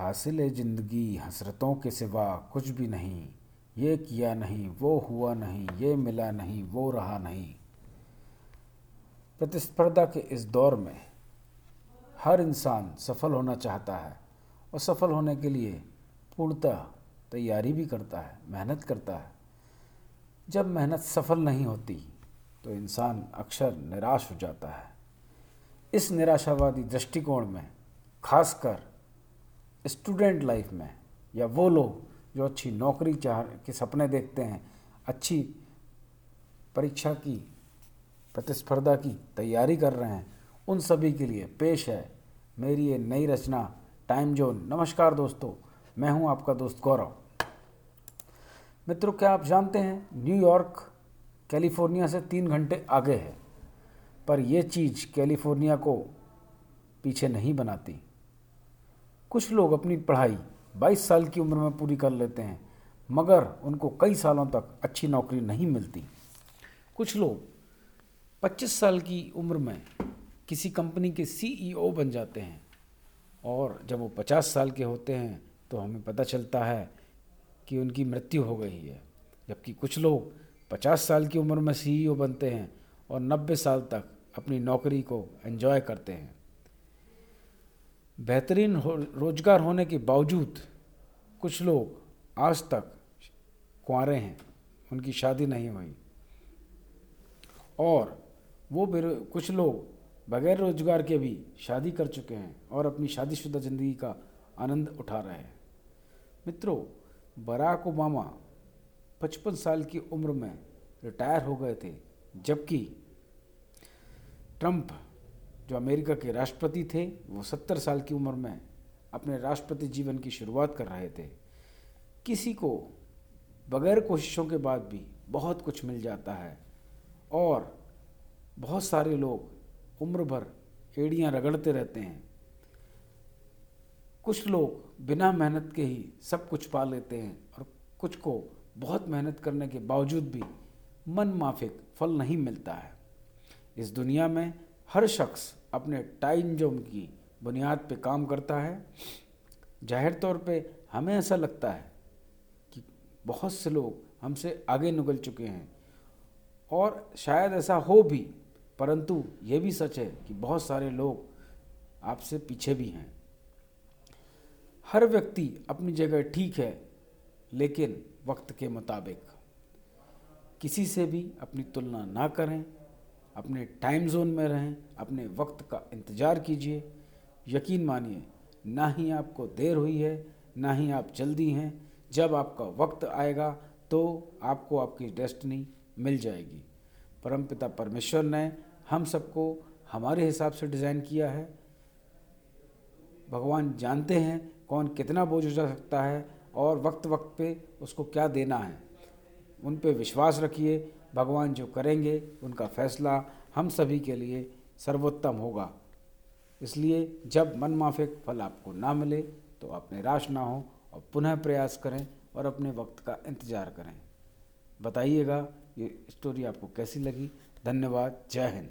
हासिल ज़िंदगी, हसरतों के सिवा कुछ भी नहीं। ये किया नहीं, वो हुआ नहीं, ये मिला नहीं, वो रहा नहीं। प्रतिस्पर्धा के इस दौर में हर इंसान सफल होना चाहता है और सफल होने के लिए पूर्णतः तैयारी भी करता है, मेहनत करता है। जब मेहनत सफल नहीं होती तो इंसान अक्सर निराश हो जाता है। इस निराशावादी दृष्टिकोण में खासकर स्टूडेंट लाइफ में, या वो लोग जो अच्छी नौकरी चाह, के सपने देखते हैं, अच्छी परीक्षा की, प्रतिस्पर्धा की तैयारी कर रहे हैं, उन सभी के लिए पेश है मेरी ये नई रचना, टाइम जोन। नमस्कार दोस्तों, मैं हूँ आपका दोस्त गौरव। मित्रों, क्या आप जानते हैं, न्यूयॉर्क कैलिफ़ोर्निया से तीन घंटे आगे है, पर यह चीज़ कैलिफ़ोर्निया को पीछे नहीं बनाती। कुछ लोग अपनी पढ़ाई 22 साल की उम्र में पूरी कर लेते हैं, मगर उनको कई सालों तक अच्छी नौकरी नहीं मिलती। कुछ लोग 25 साल की उम्र में किसी कंपनी के सीईओ बन जाते हैं और जब वो 50 साल के होते हैं तो हमें पता चलता है कि उनकी मृत्यु हो गई है। जबकि कुछ लोग 50 साल की उम्र में सीईओ बनते हैं और 90 साल तक अपनी नौकरी को एंजॉय करते हैं। बेहतरीन हो, रोज़गार होने के बावजूद कुछ लोग आज तक कुंवारे हैं उनकी शादी नहीं हुई। और वो कुछ लोग बगैर रोज़गार के भी शादी कर चुके हैं और अपनी शादीशुदा ज़िंदगी का आनंद उठा रहे हैं। मित्रों बराक ओबामा पचपन साल की उम्र में रिटायर हो गए थे जबकि ट्रंप जो अमेरिका के राष्ट्रपति थे, वो सत्तर साल की उम्र में अपने राष्ट्रपति जीवन की शुरुआत कर रहे थे। किसी को बगैर कोशिशों के बाद भी बहुत कुछ मिल जाता है और बहुत सारे लोग उम्र भर एड़ियाँ रगड़ते रहते हैं। कुछ लोग बिना मेहनत के ही सब कुछ पा लेते हैं और कुछ को बहुत मेहनत करने के बावजूद भी मन माफिक फल नहीं मिलता है। इस दुनिया में हर शख्स अपने टाइम जोन की बुनियाद पे काम करता है। ज़ाहिर तौर पे हमें ऐसा लगता है कि बहुत से लोग हमसे आगे निकल चुके हैं और शायद ऐसा हो भी, परंतु ये भी सच है कि बहुत सारे लोग आपसे पीछे भी हैं। हर व्यक्ति अपनी जगह ठीक है, लेकिन वक्त के मुताबिक किसी से भी अपनी तुलना ना करें। अपने टाइम जोन में रहें, अपने वक्त का इंतज़ार कीजिए। यकीन मानिए, ना ही आपको देर हुई है, ना ही आप जल्दी हैं। जब आपका वक्त आएगा तो आपको आपकी डेस्टिनी मिल जाएगी। परमपिता परमेश्वर ने हम सबको हमारे हिसाब से डिज़ाइन किया है। भगवान जानते हैं कौन कितना बोझ उठा सकता है और वक्त वक्त पे उसको क्या देना है। उन पे विश्वास रखिए भगवान जो करेंगे, उनका फैसला हम सभी के लिए सर्वोत्तम होगा। इसलिए जब मनमाफिक फल आपको ना मिले तो आप निराश ना हो और पुनः प्रयास करें और अपने वक्त का इंतज़ार करें। बताइएगा, ये स्टोरी आपको कैसी लगी? धन्यवाद, जय हिंद।